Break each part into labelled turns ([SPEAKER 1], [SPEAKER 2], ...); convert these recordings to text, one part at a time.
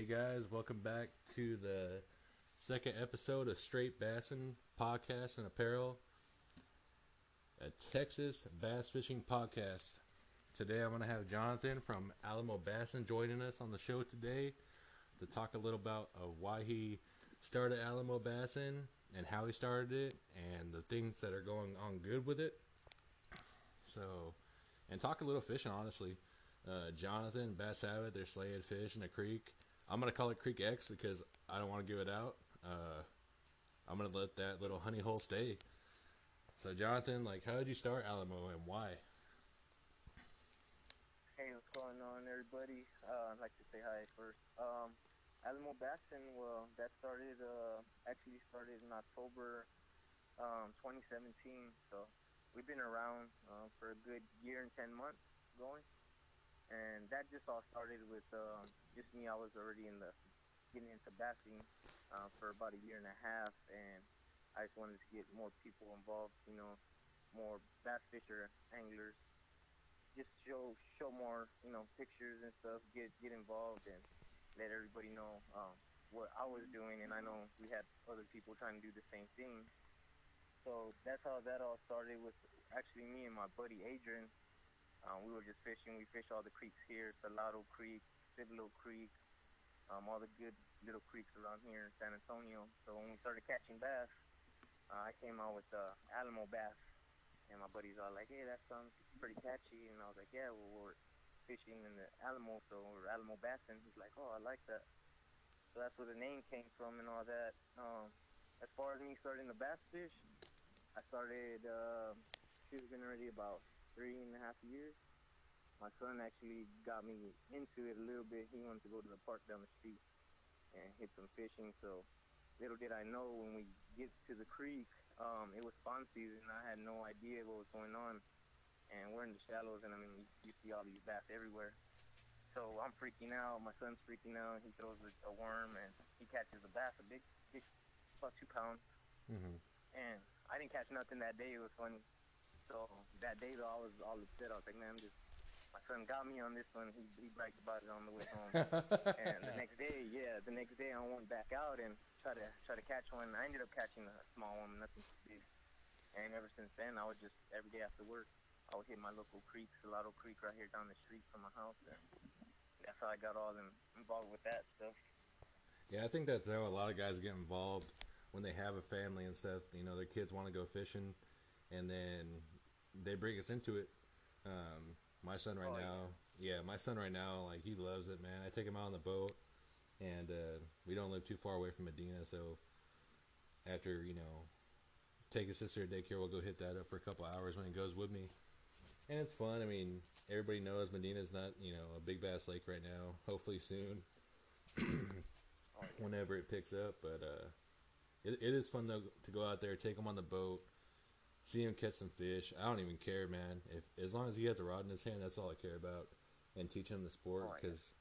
[SPEAKER 1] Hey guys, welcome back to the second episode of Straight Bassin Podcast and Apparel, a Texas bass fishing podcast. Today I'm going to have Jonathan from Alamo Bassin joining us on the show today to talk a little about uh, why he started Alamo Bassin and how he started it and the things that are going on good with it. So, and talk a little fishing, honestly. Uh, Jonathan, Bass Sabbath, they're slaying fish in the creek. I'm gonna call it Creek X because I don't want to give it out. Uh, I'm gonna let that little honey hole stay. So, Jonathan, like, how did you start Alamo and why?
[SPEAKER 2] Hey, what's going on, everybody? Uh, I'd like to say hi first. Um, Alamo Bassin, well, that started, uh, actually started in October um, 2017. So we've been around uh, for a good year and 10 months going. And that just all started with um, just me. I was already in the getting into bassing uh, for about a year and a half. And I just wanted to get more people involved, you know, more bass fisher, anglers, just show show more you know pictures and stuff get get involved and let everybody know um, what I was doing and I know we had other people trying to do the same thing so that's how that all started with actually me and my buddy Adrian um, we were just fishing we fish all the creeks here Salado Creek Cibolo Creek um, all the good little creeks around here in San Antonio so when we started catching bass uh, I came out with uh, Alamo bass and my buddies all like, hey, that sounds pretty catchy. And I was like, yeah, well, we're fishing in the Alamo, so we're Alamo Bassin. He's like, oh, I like that. So that's where the name came from and all that. Um, as far as me starting the bass fish, I started uh, shooting already about three and a half years. My son actually got me into it a little bit. He wanted to go to the park down the street and hit some fishing. So little did I know when we get to the creek, um, it was spawn season. I had no idea what was going on, and we're in the shallows, and I mean, you, you see all these bass everywhere. So I'm freaking out. My son's freaking out. He throws a, a worm, and he catches a bass, a big, big, about two pounds.
[SPEAKER 1] Mm-hmm.
[SPEAKER 2] And I didn't catch nothing that day. It was funny. So that day, though, I was all upset. I was like, man, just my son got me on this one. He, he bragged about it on the way home. and the next day, yeah, the next day I went back out and try to try to catch one. I ended up catching a small one, nothing big. And ever since then, I would just every day after work, I would hit my local creek, Salado Creek, right here down the street from my house. And that's how I got all in, involved with that stuff.
[SPEAKER 1] Yeah, I think that's how a lot of guys get involved when they have a family and stuff. You know, their kids want to go fishing, and then they bring us into it. Um, my son right
[SPEAKER 2] Oh,
[SPEAKER 1] now, yeah. my son right now, like he loves it, man. I take him out on the boat, and uh, we don't live too far away from Medina, so after you know, take his sister to daycare, we'll go hit that up for a couple hours when he goes with me, and it's fun. I mean, everybody knows Medina's not you know a big bass lake right now. Hopefully soon,
[SPEAKER 2] Oh, yeah.
[SPEAKER 1] whenever it picks up, but uh, it, it is fun though to go out there, take him on the boat, see him catch some fish. I don't even care, man. If as long as he has a rod in his hand, that's all I care about, and teaching him the sport
[SPEAKER 2] Oh,
[SPEAKER 1] because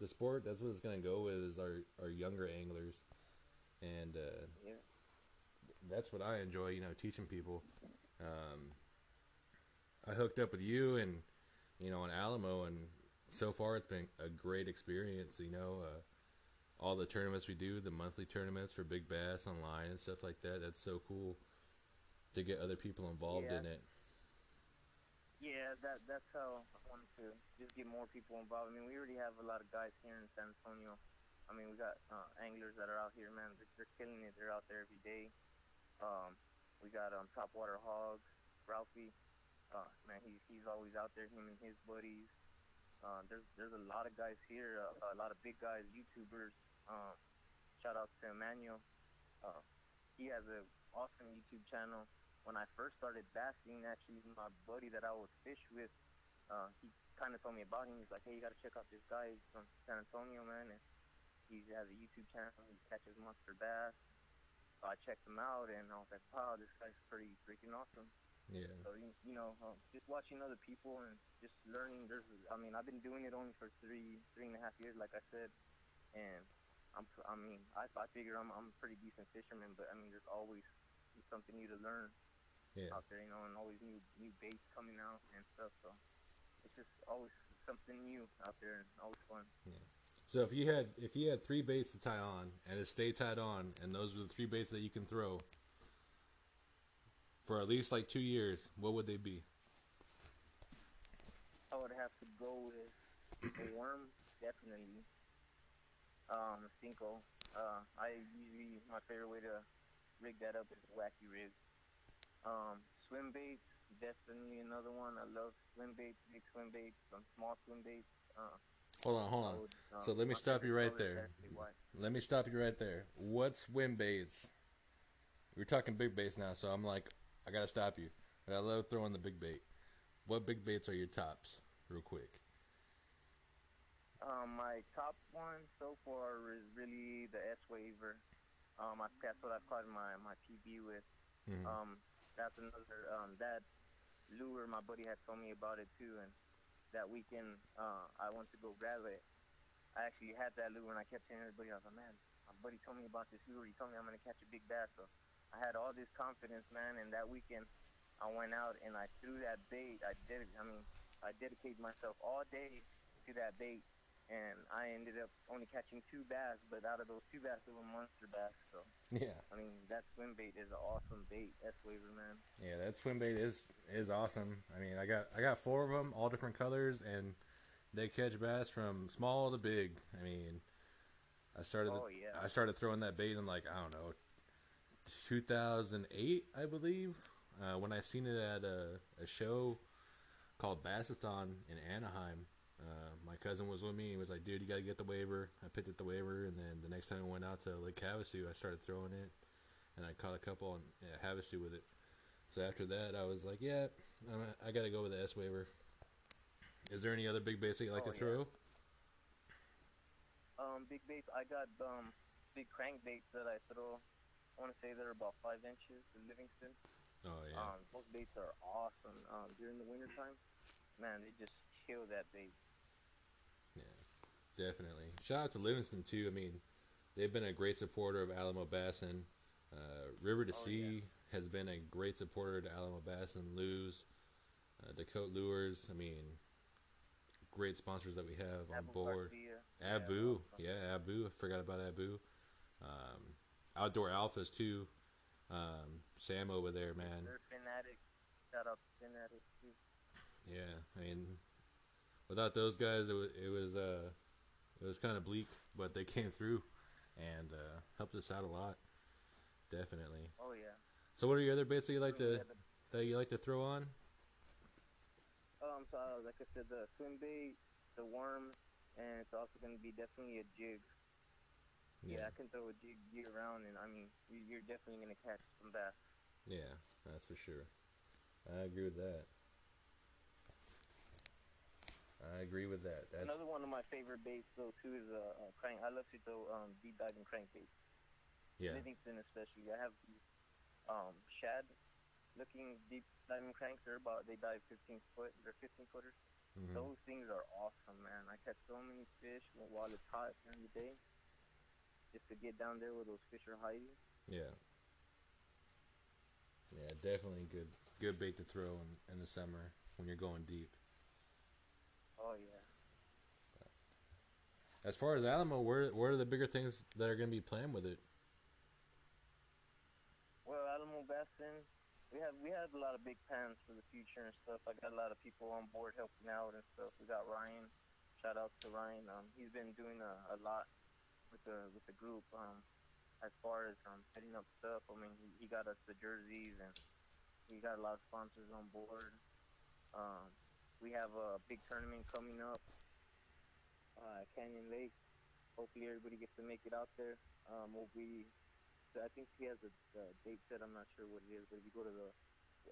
[SPEAKER 1] the sport that's what it's gonna go with is our our younger anglers, and uh,
[SPEAKER 2] Yeah.
[SPEAKER 1] that's what I enjoy. You know, teaching people. Um, I hooked up with you and you know in Alamo, and so far it's been a great experience. You know, uh, all the tournaments we do, the monthly tournaments for big bass online and stuff like that. That's so cool to get other people involved
[SPEAKER 2] Yeah.
[SPEAKER 1] in it.
[SPEAKER 2] Yeah, that that's how I wanted to just get more people involved. I mean, we already have a lot of guys here in San Antonio. I mean, we got uh, anglers that are out here, man. They're, they're killing it. They're out there every day. Um, we got um, Topwater Hogs, Ralphie. Uh, man, he's he's always out there. Him and his buddies. Uh, there's there's a lot of guys here. Uh, a lot of big guys, YouTubers. Um, shout out to Emmanuel. Uh, he has an awesome YouTube channel when I first started bassing, actually, my buddy that I would fish with, uh, he kind of told me about him. He's like, hey, you got to check out this guy He's from San Antonio, man. And he has a YouTube channel. He catches monster bass. So I checked him out, and I was like, wow, this guy's pretty freaking awesome.
[SPEAKER 1] Yeah,
[SPEAKER 2] So, you, you know, um, just watching other people and just learning. There's, I mean, I've been doing it only for three, three and a half years, like I said. And I'm, I mean, I, I figure I'm, I'm a pretty decent fisherman, but I mean, there's always something new to learn
[SPEAKER 1] yeah,
[SPEAKER 2] out there, you know, and always new new baits coming out and stuff. So it's just always something new out there and always fun. Yeah.
[SPEAKER 1] So if you had if you had three baits to tie on and it stayed tied on, and those were the three baits that you can throw for at least like two years, what would they be?
[SPEAKER 2] I would have to go with a worm, definitely. Um, Senko. Uh, I usually my favorite way to rig that up is a wacky rig. Um, swim baits, definitely another one. I love swim baits, big swim baits, some small swim baits. Uh,
[SPEAKER 1] Hold on, hold on.
[SPEAKER 2] would, um,
[SPEAKER 1] So let me stop you right there. Let me stop you right there. What swim baits? We're talking big baits now, so I'm like, I gotta stop you. I love throwing the big bait. What big baits are your tops, real quick?
[SPEAKER 2] Um, my top one so far is really the S Waver. Um, I, that's what I've caught my my PB with.
[SPEAKER 1] Mhm.
[SPEAKER 2] Um, that's another um that lure my buddy had told me about it too, and that weekend uh I went to go grab it. I actually had that lure, and I kept telling everybody, I was like, man, my buddy told me about this lure. He told me I'm gonna catch a big bass. So I had all this confidence, man, and that weekend I went out and I threw that bait. I did. I mean, I dedicated myself all day to that bait, and I ended up only catching two bass. But out of those two bass, they were monster bass. So
[SPEAKER 1] Yeah,
[SPEAKER 2] I mean, that swim bait is an awesome bait. S Waver, man.
[SPEAKER 1] yeah, that swim bait is is awesome. I mean, I got I got four of them, all different colors, and they catch bass from small to big. I mean, I started
[SPEAKER 2] Oh, yeah.
[SPEAKER 1] I started throwing that bait in like I don't know, 2008, I believe, uh, when I seen it at a, a show called Bassathon in Anaheim. Uh, my cousin was with me. He was like, "Dude, you got to get the Waver." I picked up the Waver, and then the next time I went out to Lake Havasu, I started throwing it, and I caught a couple on yeah, Havasu with it. So after that, I was like, "Yeah, I'm, I got to go with the S Waver." Is there any other big baits that you like
[SPEAKER 2] Oh,
[SPEAKER 1] to
[SPEAKER 2] yeah.
[SPEAKER 1] throw?
[SPEAKER 2] Um, big baits. I got um big crankbaits that I throw. I want to say they're about five inches. The Livingston.
[SPEAKER 1] Oh yeah,
[SPEAKER 2] Um, those baits are awesome. Um, during the wintertime, man, they just kill that bait.
[SPEAKER 1] Definitely. Shout out to Livingston too. I mean, they've been a great supporter of Alamo Bassin. Uh, River to
[SPEAKER 2] Oh,
[SPEAKER 1] Sea has been a great supporter to Alamo Bassin. Lew's, uh, Dakota Lures. I mean, great sponsors that we have on
[SPEAKER 2] Abu
[SPEAKER 1] board.
[SPEAKER 2] Garcia.
[SPEAKER 1] Abu,
[SPEAKER 2] awesome.
[SPEAKER 1] yeah, Abu. I forgot about Abu. Um, Outdoor Alphas too. Um, Sam over there, man.
[SPEAKER 2] They're. Shout out to too.
[SPEAKER 1] Yeah, I mean, without those guys, it was it was uh, it was kind of bleak, but they came through and uh, helped us out a lot. Definitely.
[SPEAKER 2] Oh yeah.
[SPEAKER 1] So, what are your other baits that you like to that you like to throw on?
[SPEAKER 2] Um, so uh, like I said, the swim bait, the worm, and it's also going to be definitely a jig. Yeah. yeah. I can throw a jig year round, and I mean, you're definitely going to catch some bass.
[SPEAKER 1] yeah, that's for sure. I agree with that. I agree with that. That's
[SPEAKER 2] Another one of my favorite baits, though, too, is a uh, crank. I love to throw um, deep diving crankbaits.
[SPEAKER 1] yeah,
[SPEAKER 2] Livingston, especially. I have these um, shad looking deep diving cranks. They're about, they dive 15 foot. They're 15 footers.
[SPEAKER 1] mhm.
[SPEAKER 2] Those things are awesome, man. I catch so many fish while it's hot during the day. Just to get down there where those fish are hiding.
[SPEAKER 1] yeah, yeah, definitely good good bait to throw in, in the summer when you're going deep.
[SPEAKER 2] Oh yeah.
[SPEAKER 1] As far as Alamo, where what are the bigger things that are going to be planned with it?
[SPEAKER 2] Well, Alamo Bassin, we have we have a lot of big plans for the future and stuff. I got a lot of people on board helping out and stuff. We got Ryan. Shout out to Ryan. Um, he's been doing a, a lot with the with the group. Um, as far as um setting up stuff. I mean, he, he got us the jerseys and he got a lot of sponsors on board. Um, we have a big tournament coming up uh, at Canyon Lake. Hopefully, everybody gets to make it out there. Um, we'll be so I think he has a, a date set. I'm not sure what it is, but if you go to the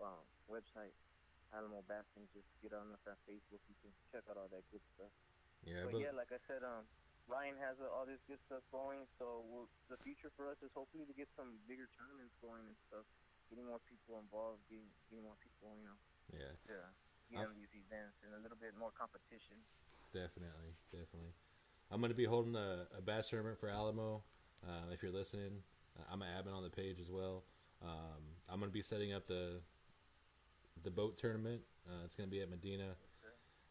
[SPEAKER 2] um, website, Alamo Bassin, just get on us on Facebook. You can check out all that good stuff.
[SPEAKER 1] Yeah,
[SPEAKER 2] but
[SPEAKER 1] but
[SPEAKER 2] yeah, like I said, um, Ryan has uh, all this good stuff going. So we'll, the future for us is hopefully to get some bigger tournaments going and stuff. Getting more people involved, getting, getting more people, you know,
[SPEAKER 1] yeah,
[SPEAKER 2] to get on these events and a little bit more competition.
[SPEAKER 1] definitely, definitely. I'm going to be holding a, a bass tournament for Alamo. Uh, if you're listening, uh, I'm an admin on the page as well. Um, I'm going to be setting up the the boat tournament. Uh, it's going to be at Medina.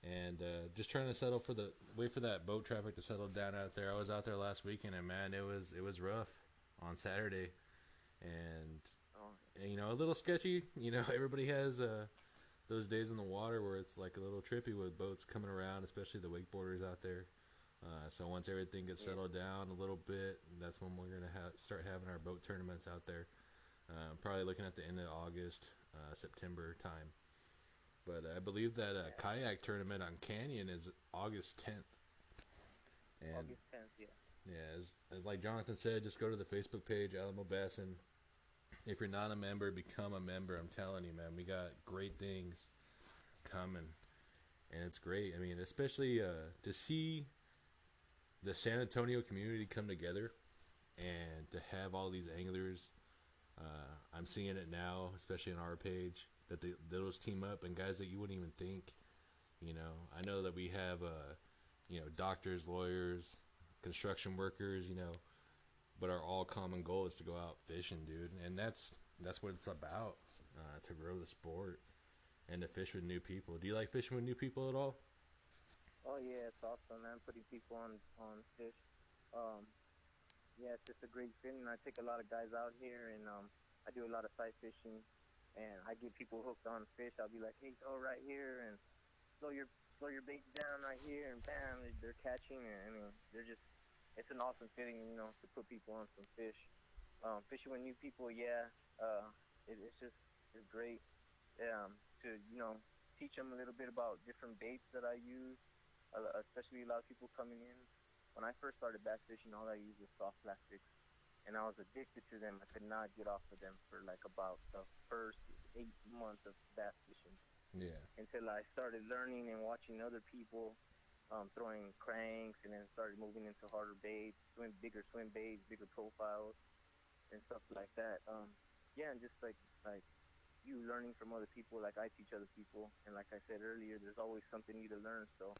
[SPEAKER 1] and uh, just trying to settle for the wait for that boat traffic to settle down out there. I was out there last weekend, and man, it was it was rough on Saturday, and
[SPEAKER 2] Oh,
[SPEAKER 1] you know a little sketchy. You know, everybody has uh, those days in the water where it's like a little trippy with boats coming around, especially the wakeboarders out there. Uh, so once everything gets settled down a little bit, that's when we're gonna ha- start having our boat tournaments out there. Uh, probably looking at the end of August, uh, September time. But I believe that uh, kayak tournament on Canyon is August tenth. And
[SPEAKER 2] August 10th, yeah.
[SPEAKER 1] yeah, as, as like Jonathan said, just go to the Facebook page Alamo Bassin. If you're not a member, become a member. I'm telling you, man, we got great things coming, and it's great. I mean, especially uh, to see the San Antonio community come together and to have all these anglers. Uh, I'm seeing it now, especially on our page, that they those team up and guys that you wouldn't even think. You know, I know that we have, uh, you know, doctors, lawyers, construction workers, you know, but our all common goal is to go out fishing, dude, and that's that's what it's about uh, to grow the sport and to fish with new people. Do you like fishing with new people at all?
[SPEAKER 2] Oh yeah, it's awesome, man. Putting people on on fish. Um, yeah, it's just a great feeling. I take a lot of guys out here, and um, I do a lot of sight fishing, and I get people hooked on fish. I'll be like, hey, go right here, and slow your slow your bait down right here, and bam, they're, catching. And I mean, they're just it's an awesome feeling, you know, to put people on some fish. Um, fishing with new people, yeah, uh, it, it's just it's great. Um, to you know teach them a little bit about different baits that I use uh, especially a lot of people coming in. When I first started bass fishing, all I used was soft plastics, and I was addicted to them. I could not get off of them for like about the first eight months of bass fishing
[SPEAKER 1] Yeah.
[SPEAKER 2] until I started learning and watching other people um, throwing cranks, and then started moving into harder baits, swim bigger swim baits, bigger profiles, and stuff like that. Um, yeah, and just like like you learning from other people, like I teach other people, and like I said earlier, there's always something new to learn. So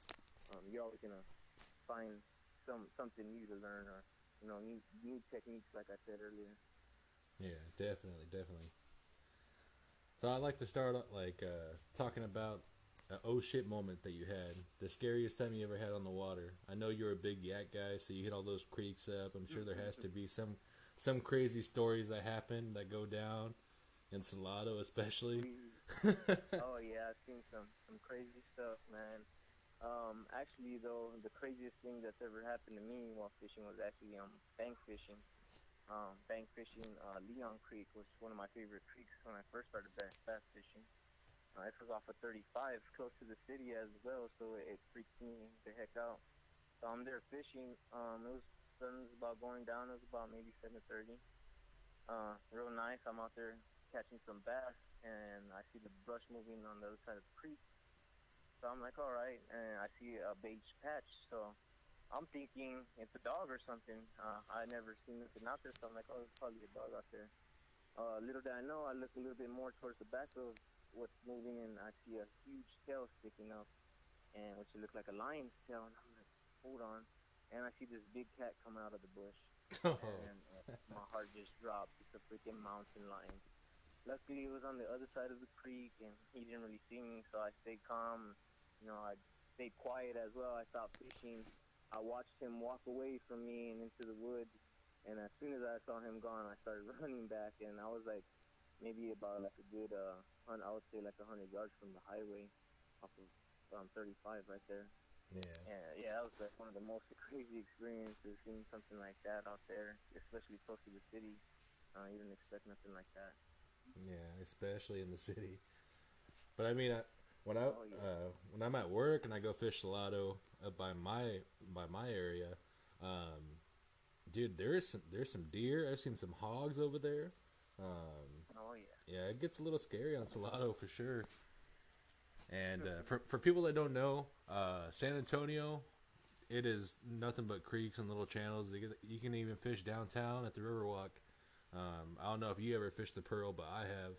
[SPEAKER 2] um, you're always gonna find some something new to learn, or you know, new new techniques, like I said earlier.
[SPEAKER 1] Yeah, definitely, definitely. So I'd like to start like uh, talking about an oh shit moment that you had, the scariest time you ever had on the water. I know you're a big yak guy, so you hit all those creeks up. I'm sure there has to be some some crazy stories that happen that go down in Salado, especially.
[SPEAKER 2] oh yeah, I've seen some some crazy stuff, man. Um, actually, though, the craziest thing that's ever happened to me while fishing was actually um bank fishing. Um, bank fishing, uh, Leon Creek was one of my favorite creeks when I first started bass, bass fishing. Uh, this was off of 35, close to the city as well, so it, it freaked me the heck out. So I'm there fishing. Um, it was sun was about going down. It was about maybe 7:30. Uh, real nice. I'm out there catching some bass, and I see the brush moving on the other side of the creek. So I'm like, all right, and I see a beige patch. So I'm thinking it's a dog or something. Uh, I never seen nothing out there, so I'm like, oh, it's probably a dog out there. Uh, little did I know, I look a little bit more towards the back of what's moving, and I see a huge tail sticking up, and which looked like a lion's tail. And I'm like, hold on, and I see this big cat come out of the bush
[SPEAKER 1] Oh,
[SPEAKER 2] and uh, my heart just dropped. It's a freaking mountain lion. Luckily, it was on the other side of the creek, and he didn't really see me, so I stayed calm. You know, I stayed quiet as well. I stopped fishing. I watched him walk away from me and into the woods, and as soon as I saw him gone, I started running back, and I was like, maybe about like a good, uh, I would say like a hundred yards from the highway, off of um, 35 right there.
[SPEAKER 1] yeah.
[SPEAKER 2] Yeah, yeah, that was like one of the most crazy experiences seeing something like that out there, especially close to the city. Uh, you didn't expect nothing like that.
[SPEAKER 1] Yeah, especially in the city. But I mean, I, when I
[SPEAKER 2] Oh, yeah.
[SPEAKER 1] uh, when I'm at work and I go fish Salado up by my by my area, um, dude, there's some there's some deer. I've seen some hogs over there. Um, it gets a little scary on Salado for sure. And uh, for for people that don't know, uh, San Antonio, it is nothing but creeks and little channels. Get, you can even fish downtown at the Riverwalk. Um, I don't know if you ever fished the Pearl, but I have.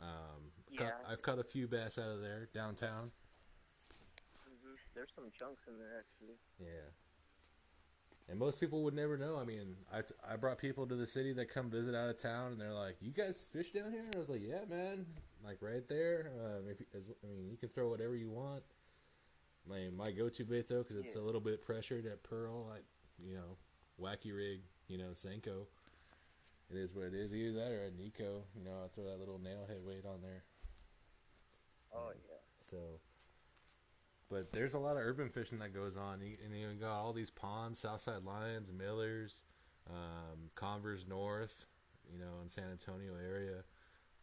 [SPEAKER 1] Um,
[SPEAKER 2] Yeah.
[SPEAKER 1] caught, I've caught a few bass out of there downtown.
[SPEAKER 2] hmm There's some chunks in there actually.
[SPEAKER 1] Yeah. And most people would never know. I mean, I, I brought people to the city that come visit out of town, and they're like, "You guys fish down here?" And I was like, "Yeah, man, like right there. Um, if as, I mean, you can throw whatever you want." my my go-to bait though, because it's
[SPEAKER 2] Yeah.
[SPEAKER 1] a little bit pressured at Pearl. like you know, wacky rig, you know, Senko. It is what it is. Either that or a Neko. You know, I throw that little nail head weight on there.
[SPEAKER 2] Oh yeah.
[SPEAKER 1] So, but there's a lot of urban fishing that goes on, and you've got all these ponds, Southside Lions, Millers, um, Converse North, you know, in San Antonio area.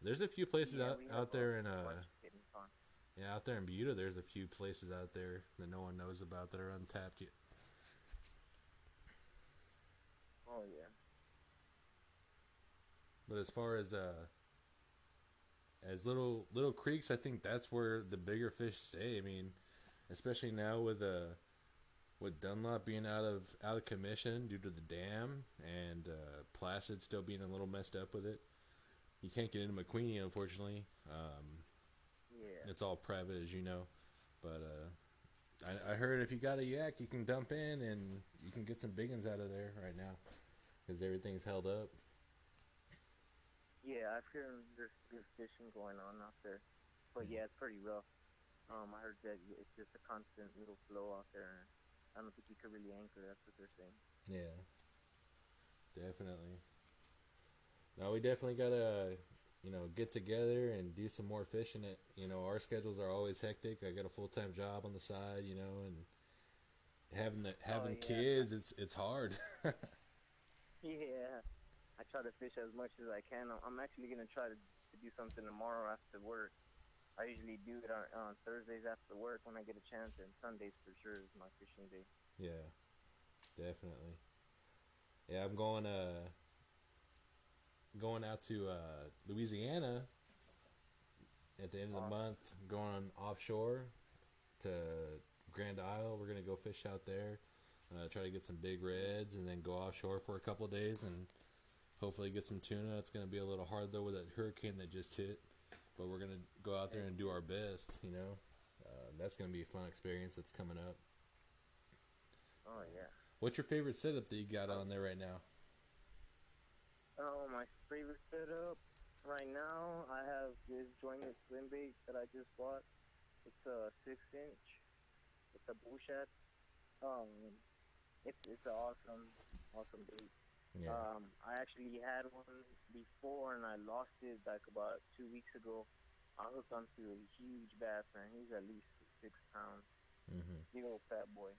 [SPEAKER 1] There's a few places
[SPEAKER 2] Yeah,
[SPEAKER 1] out, out there in uh,
[SPEAKER 2] bunch of hidden ponds.
[SPEAKER 1] yeah, out there in Buda. There's a few places out there that no one knows about that are untapped yet.
[SPEAKER 2] Oh yeah.
[SPEAKER 1] But as far as uh, as little little creeks, I think that's where the bigger fish stay. I mean, especially now with uh, with Dunlap being out of out of commission due to the dam and uh, Placid still being a little messed up with it. You can't get into McQueeney, unfortunately. Um,
[SPEAKER 2] Yeah.
[SPEAKER 1] it's all private, as you know. But uh, I, I heard if you got a yak, you can dump in and you can get some big ones out of there right now because everything's held up.
[SPEAKER 2] Yeah, I've heard there's good fishing going on out there, but yeah, it's pretty rough. Um, I heard that it's just a constant little flow out there. I don't think you could really anchor. That's what they're saying.
[SPEAKER 1] Yeah, definitely. Now we definitely gotta, you know, get together and do some more fishing. It, you know, our schedules are always hectic. I got a full time job on the side, you know, and having the having
[SPEAKER 2] yeah.
[SPEAKER 1] kids, it's it's hard.
[SPEAKER 2] Yeah, I try to fish as much as I can. I'm- I'm actually gonna try to, to do something tomorrow after work. I usually do it on, on Thursdays after work when I get a chance, and Sundays for sure is my fishing day.
[SPEAKER 1] yeah, definitely. Yeah, I'm going uh going out to uh Louisiana at the end of the month. Going offshore to Grand Isle. We're gonna go fish out there. Uh, try to get some big reds and then go offshore for a couple of days and hopefully get some tuna. It's gonna be a little hard though with that hurricane that just hit, but we're gonna go out there and do our best. You know, uh, that's gonna be a fun experience that's coming up.
[SPEAKER 2] Oh yeah.
[SPEAKER 1] What's your favorite setup that you got on there right now?
[SPEAKER 2] Oh, my favorite setup right now, I have this jointed swim bait that I just bought. It's a six inch. It's a Bullshad. Um, it's it's an awesome, awesome bait.
[SPEAKER 1] Yeah,
[SPEAKER 2] Um, I actually had one before and I lost it like about two weeks ago. I hooked onto a huge bass man. He's at least six pounds,
[SPEAKER 1] hmm
[SPEAKER 2] big old fat boy.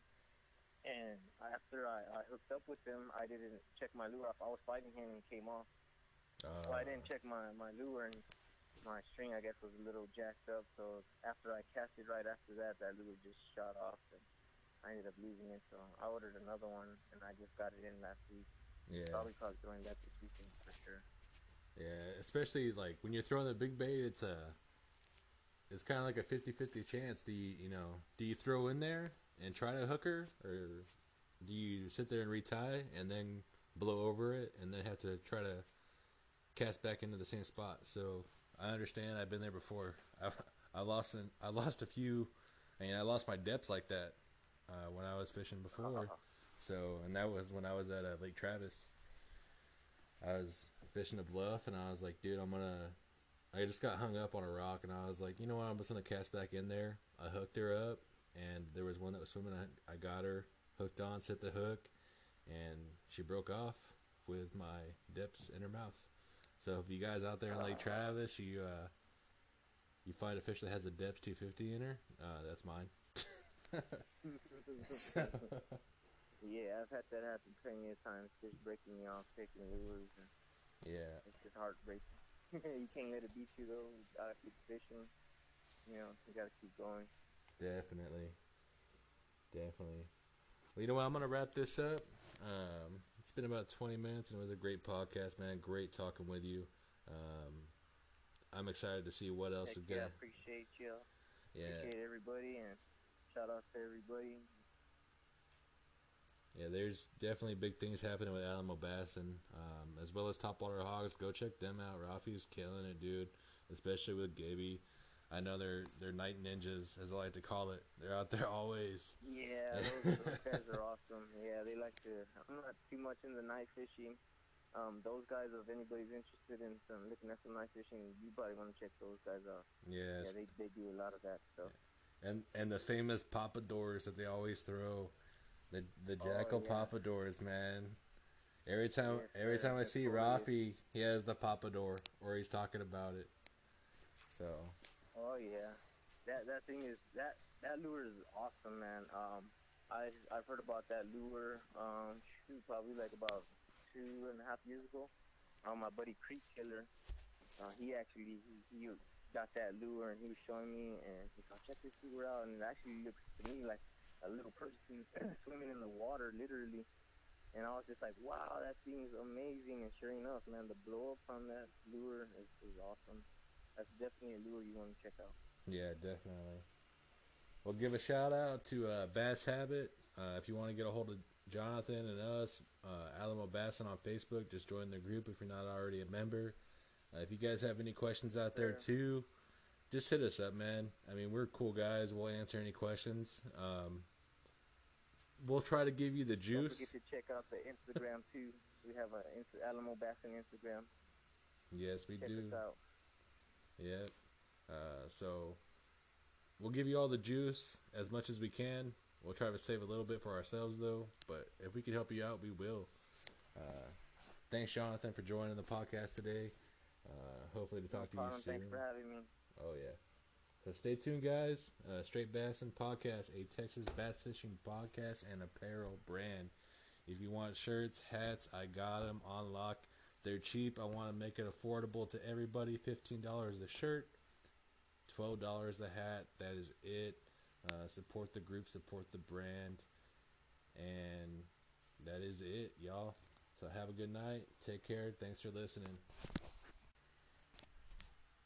[SPEAKER 2] And after I, I hooked up with him, I didn't check my lure off. I was fighting him and he came off.
[SPEAKER 1] uh,
[SPEAKER 2] Well, I didn't check my, my lure and my string, I guess, was a little jacked up. So after I cast it right after that, that lure just shot off and I ended up losing it. So I ordered another one and I just got it in last week.
[SPEAKER 1] Yeah,
[SPEAKER 2] Probably throwing that this weekend for sure.
[SPEAKER 1] yeah. Especially like when you're throwing the big bait, it's a, it's kind of like a 50-50 chance. Do you, you know, do you throw in there and try to hook her, or do you sit there and retie and then blow over it and then have to try to cast back into the same spot? So I understand. I've been there before. I I lost an, I lost a few. I mean, I lost my Deps like that uh, when I was fishing before. So, and that was when I was at uh, Lake Travis. I was fishing a bluff, and I was like, dude, I'm gonna. I just got hung up on a rock, and I was like, you know what? I'm just gonna cast back in there. I hooked her up, and there was one that was swimming. I, I got her hooked on, set the hook, and she broke off with my Deps in her mouth. So if you guys out there in Lake Travis, you uh, you find a fish that has a Deps 250 in her, uh, that's mine.
[SPEAKER 2] yeah, I've had that happen plenty of times. Just breaking me off, taking lures, and
[SPEAKER 1] Yeah,
[SPEAKER 2] it's just heartbreaking. you can't let it beat you though. You gotta keep fishing. You know, you gotta keep going.
[SPEAKER 1] Definitely. Definitely. Well, you know what? I'm going to wrap this up. Um, it's been about 20 minutes, and it was a great podcast, man. Great talking with you. Um, I'm excited to see what else
[SPEAKER 2] Heck
[SPEAKER 1] is
[SPEAKER 2] yeah,
[SPEAKER 1] going
[SPEAKER 2] I appreciate you.
[SPEAKER 1] Yeah.
[SPEAKER 2] Appreciate everybody, and shout out to everybody.
[SPEAKER 1] Yeah, there's definitely big things happening with Alamo Bass, and um, as well as Topwater Hogs. Go check them out. Rafi's killing it, dude. Especially with Gaby. I know they're they're night ninjas, as I like to call it. They're out there always.
[SPEAKER 2] Yeah, those, those guys are awesome. Yeah, they like to. I'm not too much into night fishing. Um, those guys, if anybody's interested in some looking at some night fishing, you probably want to check those guys out.
[SPEAKER 1] Yeah,
[SPEAKER 2] Yeah, they they do a lot of that stuff.
[SPEAKER 1] and and the famous pompadours that they always throw, the the Jackall
[SPEAKER 2] Oh, yeah.
[SPEAKER 1] pompadours, man. Every time, every time I see. Rafi, he has the pompadour, or he's talking about it. So
[SPEAKER 2] Oh yeah, that that thing is that that lure is awesome, man. Um, I I've heard about that lure. Um, shoot, probably like about two and a half years ago. Um, my buddy Creek Killer, uh, he actually he, he got that lure and he was showing me and he's like, check this lure out, and it actually looks to me like a little person swimming in the water, literally. And I was just like, wow, that thing's amazing. And sure enough, man, the blow up on that lure is, is awesome. That's definitely a lure you want to check out.
[SPEAKER 1] yeah, definitely. We'll give a shout out to uh, Bass Habit. Uh, if you want to get a hold of Jonathan and us, uh, Alamo Bassin on Facebook, just join the group if you're not already a member. Uh, if you guys have any questions out there too, just hit us up, man. I mean, we're cool guys. We'll answer any questions. Um, we'll try to give you the juice.
[SPEAKER 2] Don't forget to check out the Instagram too. We have a Insta- Alamo Bassin Instagram.
[SPEAKER 1] Yes, we
[SPEAKER 2] Check
[SPEAKER 1] do. Yep. Uh, so we'll give you all the juice as much as we can. We'll try to save a little bit for ourselves though, but if we can help you out, we will. Uh, thanks, Jonathan, for joining the podcast today. Uh, hopefully to talk to you soon.
[SPEAKER 2] Thanks for having me.
[SPEAKER 1] Oh yeah. So stay tuned, guys. Uh, Straight Bassin Podcast, a Texas bass fishing podcast and apparel brand. If you want shirts, hats, I got them on lock. They're cheap. I want to make it affordable to everybody. Fifteen dollars a shirt, twelve dollars a hat. That is it. Uh, support the group, support the brand, and that is it, y'all. So have a good night. Take care. Thanks for listening.